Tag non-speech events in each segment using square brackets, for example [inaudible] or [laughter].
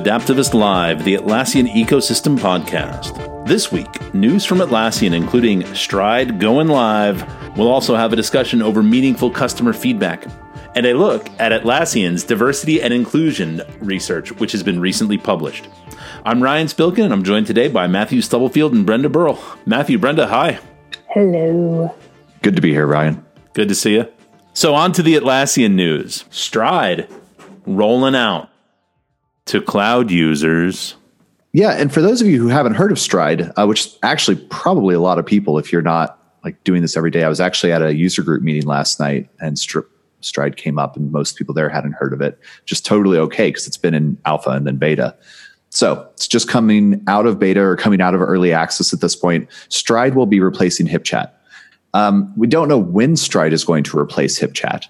Welcome to Adaptavist Live, the Atlassian Ecosystem Podcast. This week, news from Atlassian, including Stride going live. We'll also have a discussion over meaningful customer feedback and a look at Atlassian's diversity and inclusion research, which has been recently published. I'm Ryan Spilkin, and I'm joined today by Matthew Stubblefield and Brenda Burrell. Matthew, Brenda, hi. Hello. Good to be here, Ryan. Good to see you. So, on to the Atlassian news. Stride rolling out to cloud users. Yeah, and for those of you who haven't heard of Stride, uh, which actually probably a lot of people, if you're not like doing this every day, I was actually at a user group meeting last night, and Stride came up, and most people there hadn't heard of it. Just totally okay because it's been in alpha and then beta. So it's just coming out of beta or coming out of early access at this point. Stride will be replacing HipChat. Um, we don't know when Stride is going to replace HipChat,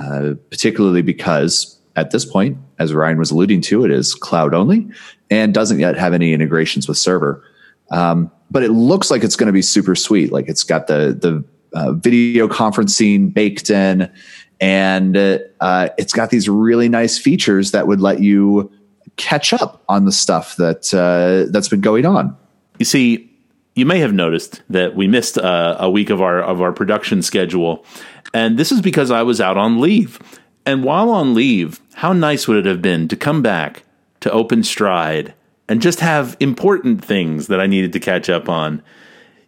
uh, particularly because at this point, as Ryan was alluding to, it is cloud only and doesn't yet have any integrations with server. Um, but it looks like it's going to be super sweet. Like it's got the the uh, video conferencing baked in, and uh, it's got these really nice features that would let you catch up on the stuff that uh, that's been going on. You see, you may have noticed that we missed uh, a week of our of our production schedule, and this is because I was out on leave. And while on leave, how nice would it have been to come back to open stride and just have important things that I needed to catch up on?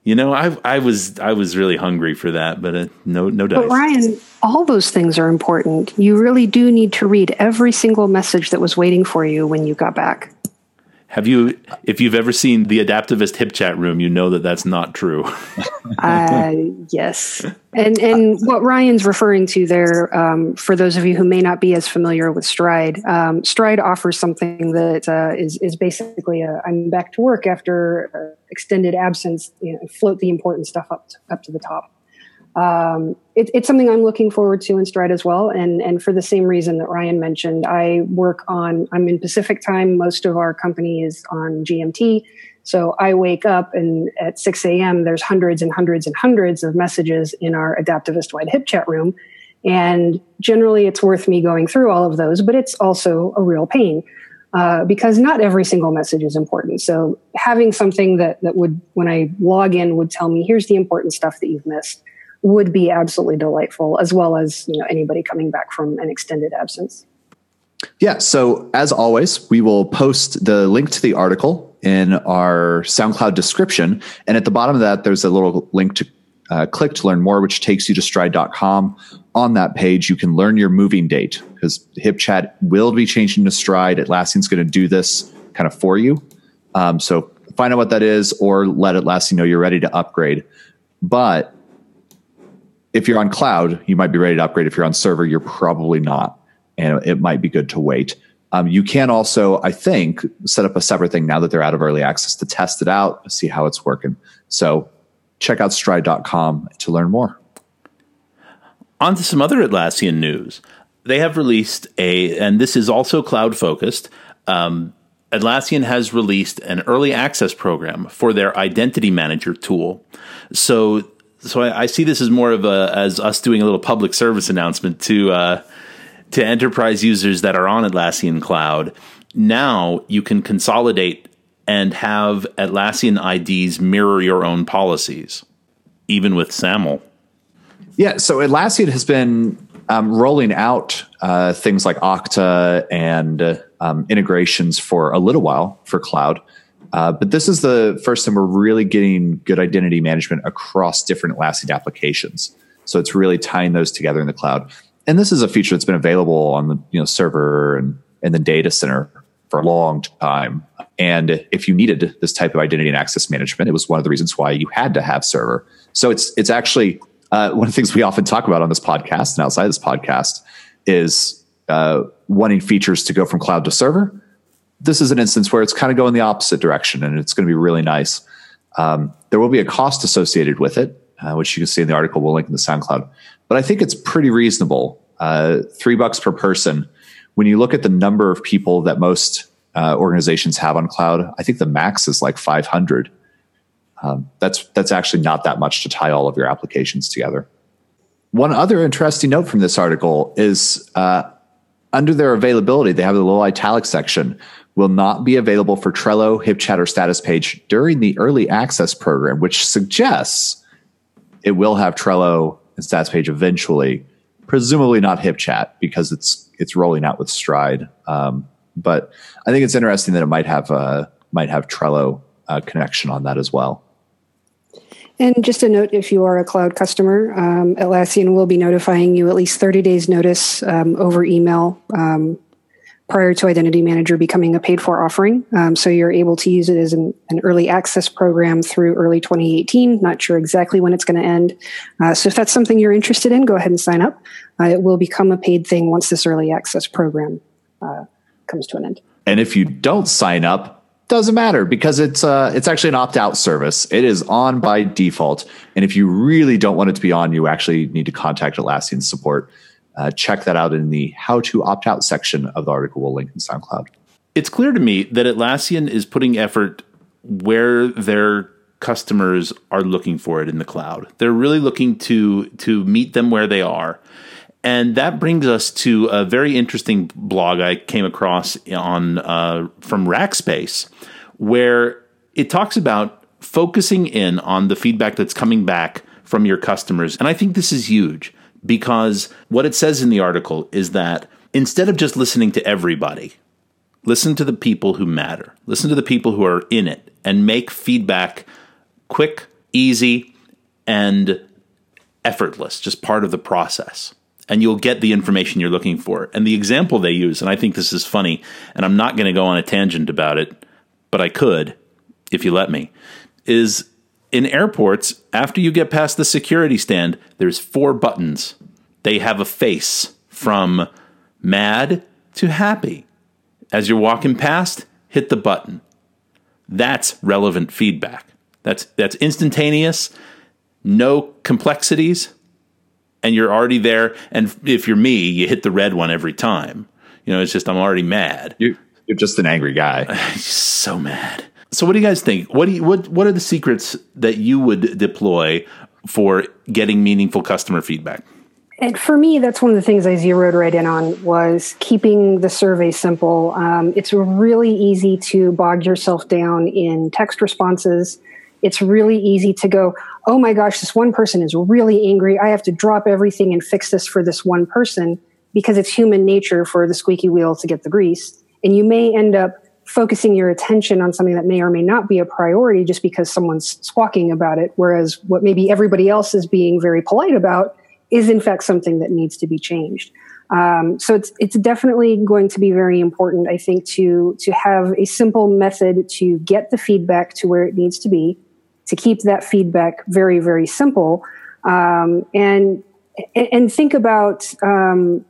You know, I I was I was really hungry for that, but uh, no no dice. But Ryan, all those things are important. You really do need to read every single message that was waiting for you when you got back. Have you, if you've ever seen the Adaptavist HipChat room, you know that that's not true. [laughs] uh, yes, and and what Ryan's referring to there, um, for those of you who may not be as familiar with Stride, um, Stride offers something that uh, is is basically I'm back to work after uh, extended absence. You know, float the important stuff up to, up to the top um, it, it's something I'm looking forward to in Stride as well. And, and for the same reason that Ryan mentioned, I work on, I'm in Pacific time. Most of our company is on GMT. So I wake up and at 6 a.m., there's hundreds and hundreds and hundreds of messages in our Adaptavist wide HipChat room. And generally it's worth me going through all of those, but it's also a real pain. Uh, because not every single message is important. So having something that, that would, when I log in, would tell me, here's the important stuff that you've missed would be absolutely delightful, as well as you know anybody coming back from an extended absence. Yeah. So as always, we will post the link to the article in our SoundCloud description, and at the bottom of that, there's a little link to uh, click to learn more, which takes you to stride.com. On that page, you can learn your moving date because HipChat will be changing to Stride. Atlassian's going to do this kind of for you. Um, so find out what that is or let Atlassian know you're ready to upgrade. But if you're on cloud, you might be ready to upgrade. If you're on server, you're probably not. And it might be good to wait. Um, you can also, I think, set up a separate thing now that they're out of early access to test it out, see how it's working. So check out stride.com to learn more. On to some other Atlassian news. They have released a, and this is also cloud focused. Um, Atlassian has released an early access program for their identity manager tool. So so I, I, see this as more of a as us doing a little public service announcement to uh, to enterprise users that are on Atlassian Cloud. Now you can consolidate and have Atlassian IDs mirror your own policies, even with SAML. Yeah, so Atlassian has been um, rolling out uh, things like Okta and uh, um, integrations for a little while for cloud. Uh, but this is the first time we're really getting good identity management across different Atlassian applications. So it's really tying those together in the cloud. And this is a feature that's been available on the you know server and in the data center for a long time. And if you needed this type of identity and access management, it was one of the reasons why you had to have server. So it's it's actually uh, one of the things we often talk about on this podcast and outside this podcast is uh, wanting features to go from cloud to server this is an instance where it's kind of going the opposite direction and it's going to be really nice. Um, there will be a cost associated with it, uh, which you can see in the article. We'll link in the SoundCloud. But I think it's pretty reasonable. Uh, three bucks per person. When you look at the number of people that most uh, organizations have on cloud, I think the max is like 500. Um, that's that's actually not that much to tie all of your applications together. One other interesting note from this article is uh, under their availability, they have the little italic section. Will not be available for Trello, HipChat, or Status Page during the early access program, which suggests it will have Trello and Status Page eventually. Presumably not HipChat because it's it's rolling out with Stride. Um, but I think it's interesting that it might have uh, might have Trello uh, connection on that as well. And just a note if you are a cloud customer, um, Atlassian will be notifying you at least 30 days notice um, over email um, prior to Identity Manager becoming a paid for offering. Um, so you're able to use it as an, an, early access program through early 2018. Not sure exactly when it's going to end. Uh, so if that's something you're interested in, go ahead and sign up. Uh, it will become a paid thing once this early access program uh, comes to an end. And if you don't sign up, doesn't matter because it's uh, it's actually an opt out service. It is on by default, and if you really don't want it to be on, you actually need to contact Atlassian support. Uh, check that out in the how to opt out section of the article. We'll link in SoundCloud. It's clear to me that Atlassian is putting effort where their customers are looking for it in the cloud. They're really looking to to meet them where they are. And that brings us to a very interesting blog I came across on uh, from Rackspace, where it talks about focusing in on the feedback that's coming back from your customers. And I think this is huge because what it says in the article is that instead of just listening to everybody, listen to the people who matter, listen to the people who are in it, and make feedback quick, easy, and effortless, just part of the process and you'll get the information you're looking for. And the example they use, and I think this is funny, and I'm not going to go on a tangent about it, but I could if you let me, is in airports, after you get past the security stand, there's four buttons. They have a face from mad to happy. As you're walking past, hit the button. That's relevant feedback. That's that's instantaneous, no complexities, and you're already there. And if you're me, you hit the red one every time. You know, it's just I'm already mad. You, you're just an angry guy. [sighs] so mad. So, what do you guys think? What do you, what What are the secrets that you would deploy for getting meaningful customer feedback? And for me, that's one of the things I zeroed right in on was keeping the survey simple. Um, it's really easy to bog yourself down in text responses. It's really easy to go, oh my gosh, this one person is really angry. I have to drop everything and fix this for this one person because it's human nature for the squeaky wheel to get the grease. And you may end up focusing your attention on something that may or may not be a priority just because someone's squawking about it. Whereas what maybe everybody else is being very polite about is in fact something that needs to be changed. Um, so it's it's definitely going to be very important, I think, to to have a simple method to get the feedback to where it needs to be, to keep that feedback very, very simple. Um, and, and think about um,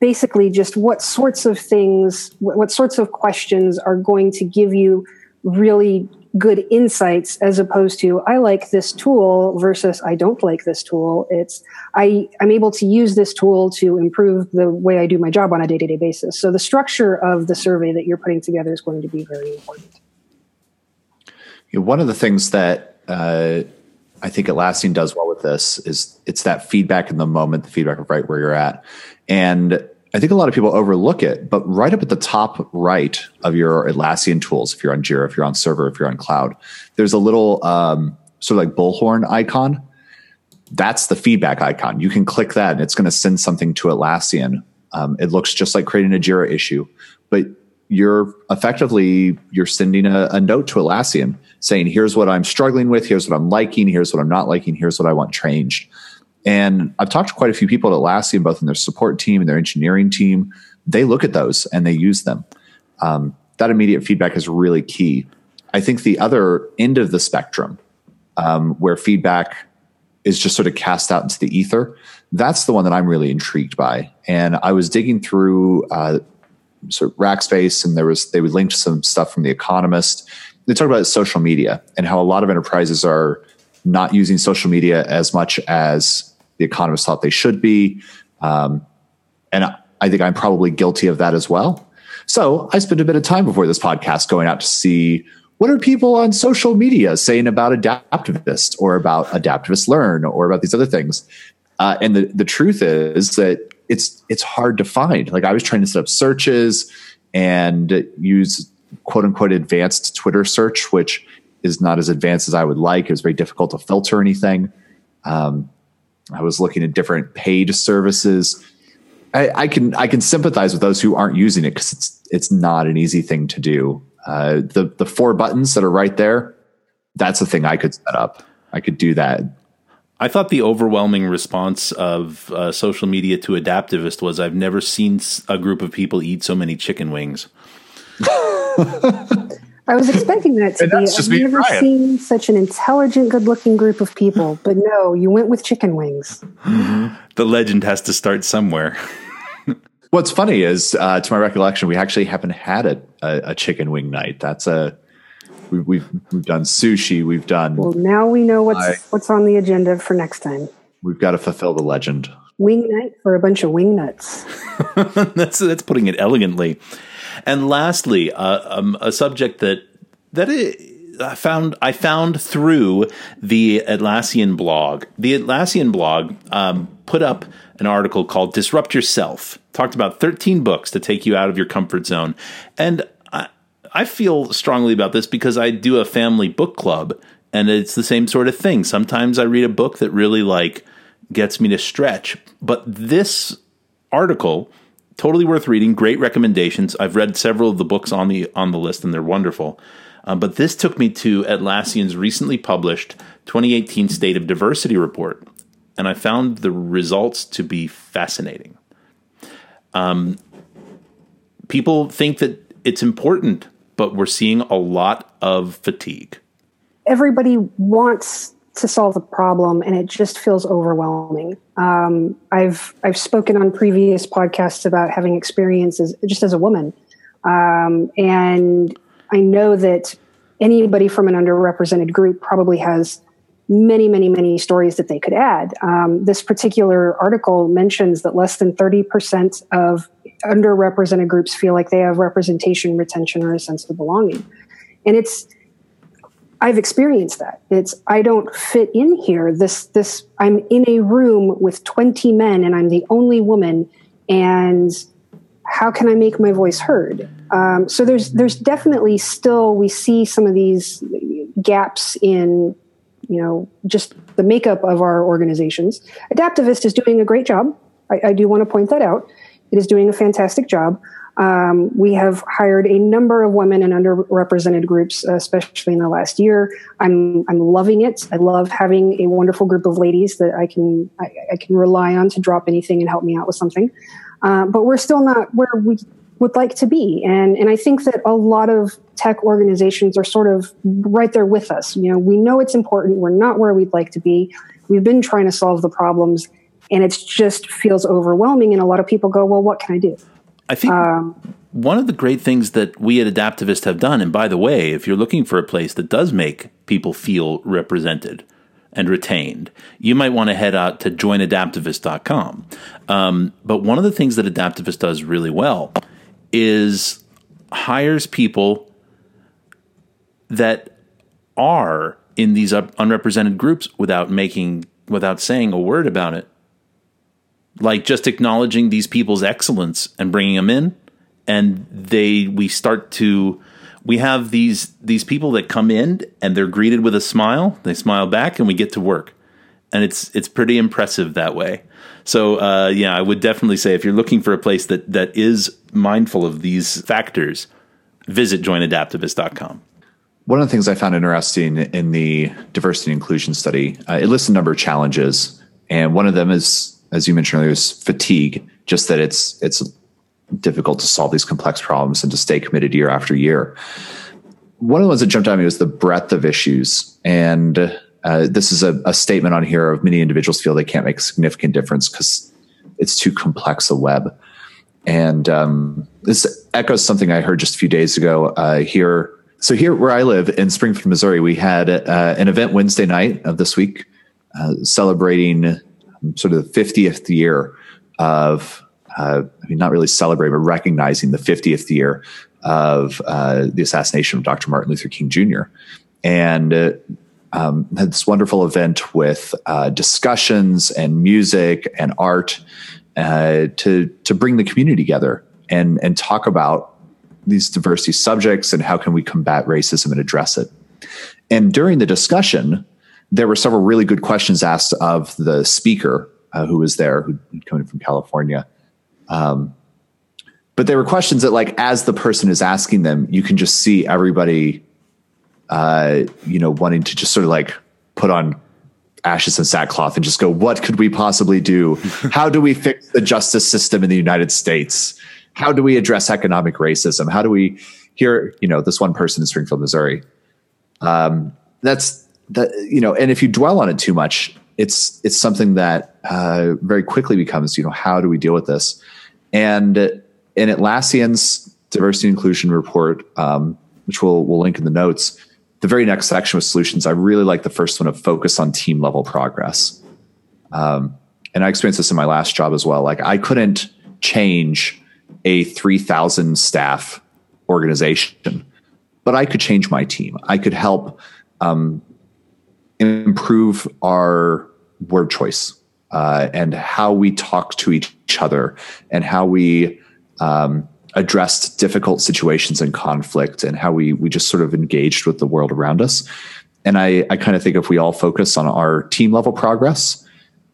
basically just what sorts of things, what sorts of questions are going to give you really good insights as opposed to I like this tool versus I don't like this tool. It's I, I'm able to use this tool to improve the way I do my job on a day to day basis. So the structure of the survey that you're putting together is going to be very important one of the things that uh, I think Atlassian does well with this is it's that feedback in the moment, the feedback of right where you're at. And I think a lot of people overlook it, but right up at the top right of your Atlassian tools, if you're on Jira, if you're on server, if you're on cloud, there's a little um, sort of like bullhorn icon. That's the feedback icon. You can click that and it's going to send something to Atlassian. Um, it looks just like creating a Jira issue, but you're effectively you're sending a, a, note to Atlassian saying, "Here's what I'm struggling with. Here's what I'm liking. Here's what I'm not liking. Here's what I want changed." And I've talked to quite a few people at Atlassian, both in their support team and their engineering team. They look at those and they use them. Um, that immediate feedback is really key. I think the other end of the spectrum, um, where feedback is just sort of cast out into the ether, that's the one that I'm really intrigued by. And I was digging through uh, sort of Rackspace, and there was they would link to some stuff from The Economist. They talk about social media and how a lot of enterprises are not using social media as much as The Economist thought they should be, um, and I think I'm probably guilty of that as well. So I spent a bit of time before this podcast going out to see what are people on social media saying about Adaptavist or about Adaptavist Learn or about these other things. Uh, and the, the truth is that it's it's hard to find. Like I was trying to set up searches and use quote unquote advanced Twitter search, which is not as advanced as I would like. It was very difficult to filter anything. Um, I was looking at different paid services. I, I, can I can sympathize with those who aren't using it because it's it's not an easy thing to do. Uh, the the four buttons that are right there, that's the thing I could set up. I could do that. I thought the overwhelming response of uh, social media to Adaptavist was I've never seen a group of people eat so many chicken wings. I was expecting that to be. I've never seen such an intelligent, good-looking group of people, but no, you went with chicken wings. Mm-hmm. The legend has to start somewhere. [laughs] What's funny is, uh, to my recollection, we actually haven't had a, a, a chicken wing night. That's a we've, we've we've done sushi. We've done. Well, now we know what's I, what's on the agenda for next time. We've got to fulfill the legend. Wing night for a bunch of wing nuts. [laughs] that's that's putting it elegantly. And lastly, uh, um, a subject that that I found I found through the Atlassian blog. The Atlassian blog um, put up an article called "Disrupt Yourself." Talked about 13 books to take you out of your comfort zone, and I, feel strongly about this because I do a family book club, and it's the same sort of thing. Sometimes I read a book that really like gets me to stretch, but this article totally worth reading. Great recommendations. I've read several of the books on the on the list, and they're wonderful. Um, but this took me to Atlassian's recently published 2018 State of Diversity report, and I found the results to be fascinating. Um, people think that it's important, but we're seeing a lot of fatigue. Everybody wants to solve the problem, and it just feels overwhelming. Um, I've I've spoken on previous podcasts about having experiences just as a woman, um, and I know that anybody from an underrepresented group probably has many, many, many stories that they could add. Um, this particular article mentions that less than 30% of underrepresented groups feel like they have representation, retention, or a sense of belonging. And it's I've experienced that. It's I don't fit in here. This this I'm in a room with 20 men and I'm the only woman and how can I make my voice heard? Um, so there's there's definitely still we see some of these gaps in you know just the makeup of our organizations. Adaptavist is doing a great job. I, I do want to point that out. It is doing a fantastic job. Um, we have hired a number of women in underrepresented groups, especially in the last year. I'm I'm loving it. I love having a wonderful group of ladies that I can I, I can rely on to drop anything and help me out with something. Uh, but we're still not where we would like to be, and and I think that a lot of tech organizations are sort of right there with us. You know, we know it's important. We're not where we'd like to be. We've been trying to solve the problems, and it just feels overwhelming. And a lot of people go, "Well, what can I do?" I think um, one of the great things that we at Adaptavist have done, and by the way, if you're looking for a place that does make people feel represented and retained, you might want to head out to joinadaptavist.com. Um, but one of the things that Adaptavist does really well is hires people that are in these unrepresented groups without making without saying a word about it. Like just acknowledging these people's excellence and bringing them in. And they we start to we have these these people that come in and they're greeted with a smile. They smile back and we get to work. And it's it's pretty impressive that way so uh, yeah i would definitely say if you're looking for a place that that is mindful of these factors visit joinadaptavist.com one of the things i found interesting in the diversity and inclusion study uh, it lists a number of challenges and one of them is as you mentioned earlier, is fatigue. Just that it's it's difficult to solve these complex problems and to stay committed year after year. One of the ones that jumped out at me was the breadth of issues, and uh, this is a, a, statement on here of many individuals feel they can't make a significant difference because it's too complex a web. And um, this echoes something I heard just a few days ago uh, here. So here, where I live in Springfield, Missouri, we had uh, an event Wednesday night of this week uh, celebrating sort of the 50th year of, uh, I mean, not really celebrating, but recognizing the 50th year of the assassination of Dr. Martin Luther King Jr. And um, had this wonderful event with uh, discussions and music and art. uh, to to bring the community together and and talk about these diversity subjects and how can we combat racism and address it. And during the discussion, there were several really good questions asked of the speaker uh, who was there, who coming from California. Um, but there were questions that, like, as the person is asking them, you can just see everybody, uh, you know, wanting to just sort of like put on ashes and sackcloth and just go, what could we possibly do? [laughs] How do we fix the justice system in the United States? How do we address economic racism? How do we hear, you know, this one person in Springfield, Missouri? Um, that's that, you know, and if you dwell on it too much, it's, it's something that uh, very quickly becomes, you know, how do we deal with this? And in Atlassian's diversity and inclusion report, um, which we'll, we'll link in the notes, the very next section with solutions, I really like the first one of focus on team level progress. Um, and I experienced this in my last job as well. Like I couldn't change a 3000 staff organization, but I could change my team. I could help um, improve our word choice uh, and how we talk to each other and how we um, addressed difficult situations and conflict and how we we just sort of engaged with the world around us. And I, I kind of think if we all focus on our team level progress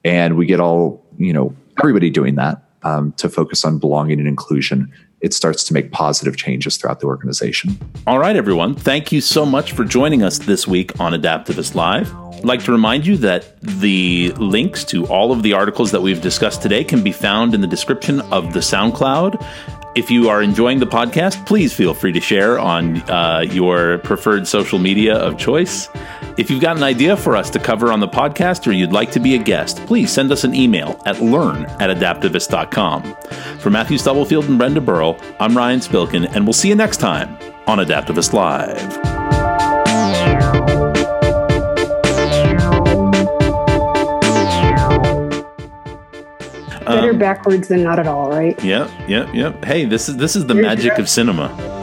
and we get all, you know, everybody doing that um, to focus on belonging and inclusion, it starts to make positive changes throughout the organization. All right, everyone. Thank you so much for joining us this week on Adaptavist Live. I'd like to remind you that the links to all of the articles that we've discussed today can be found in the description of the SoundCloud if you are enjoying the podcast, please feel free to share on uh, your preferred social media of choice. If you've got an idea for us to cover on the podcast or you'd like to be a guest, please send us an email at learn at adaptavist.com. For Matthew Stubblefield and Brenda Burrell, I'm Ryan Spilkin, and we'll see you next time on Adaptavist Live. Better um, backwards than not at all, right? Yep, yep, yep. Hey, this is this is the magic of cinema.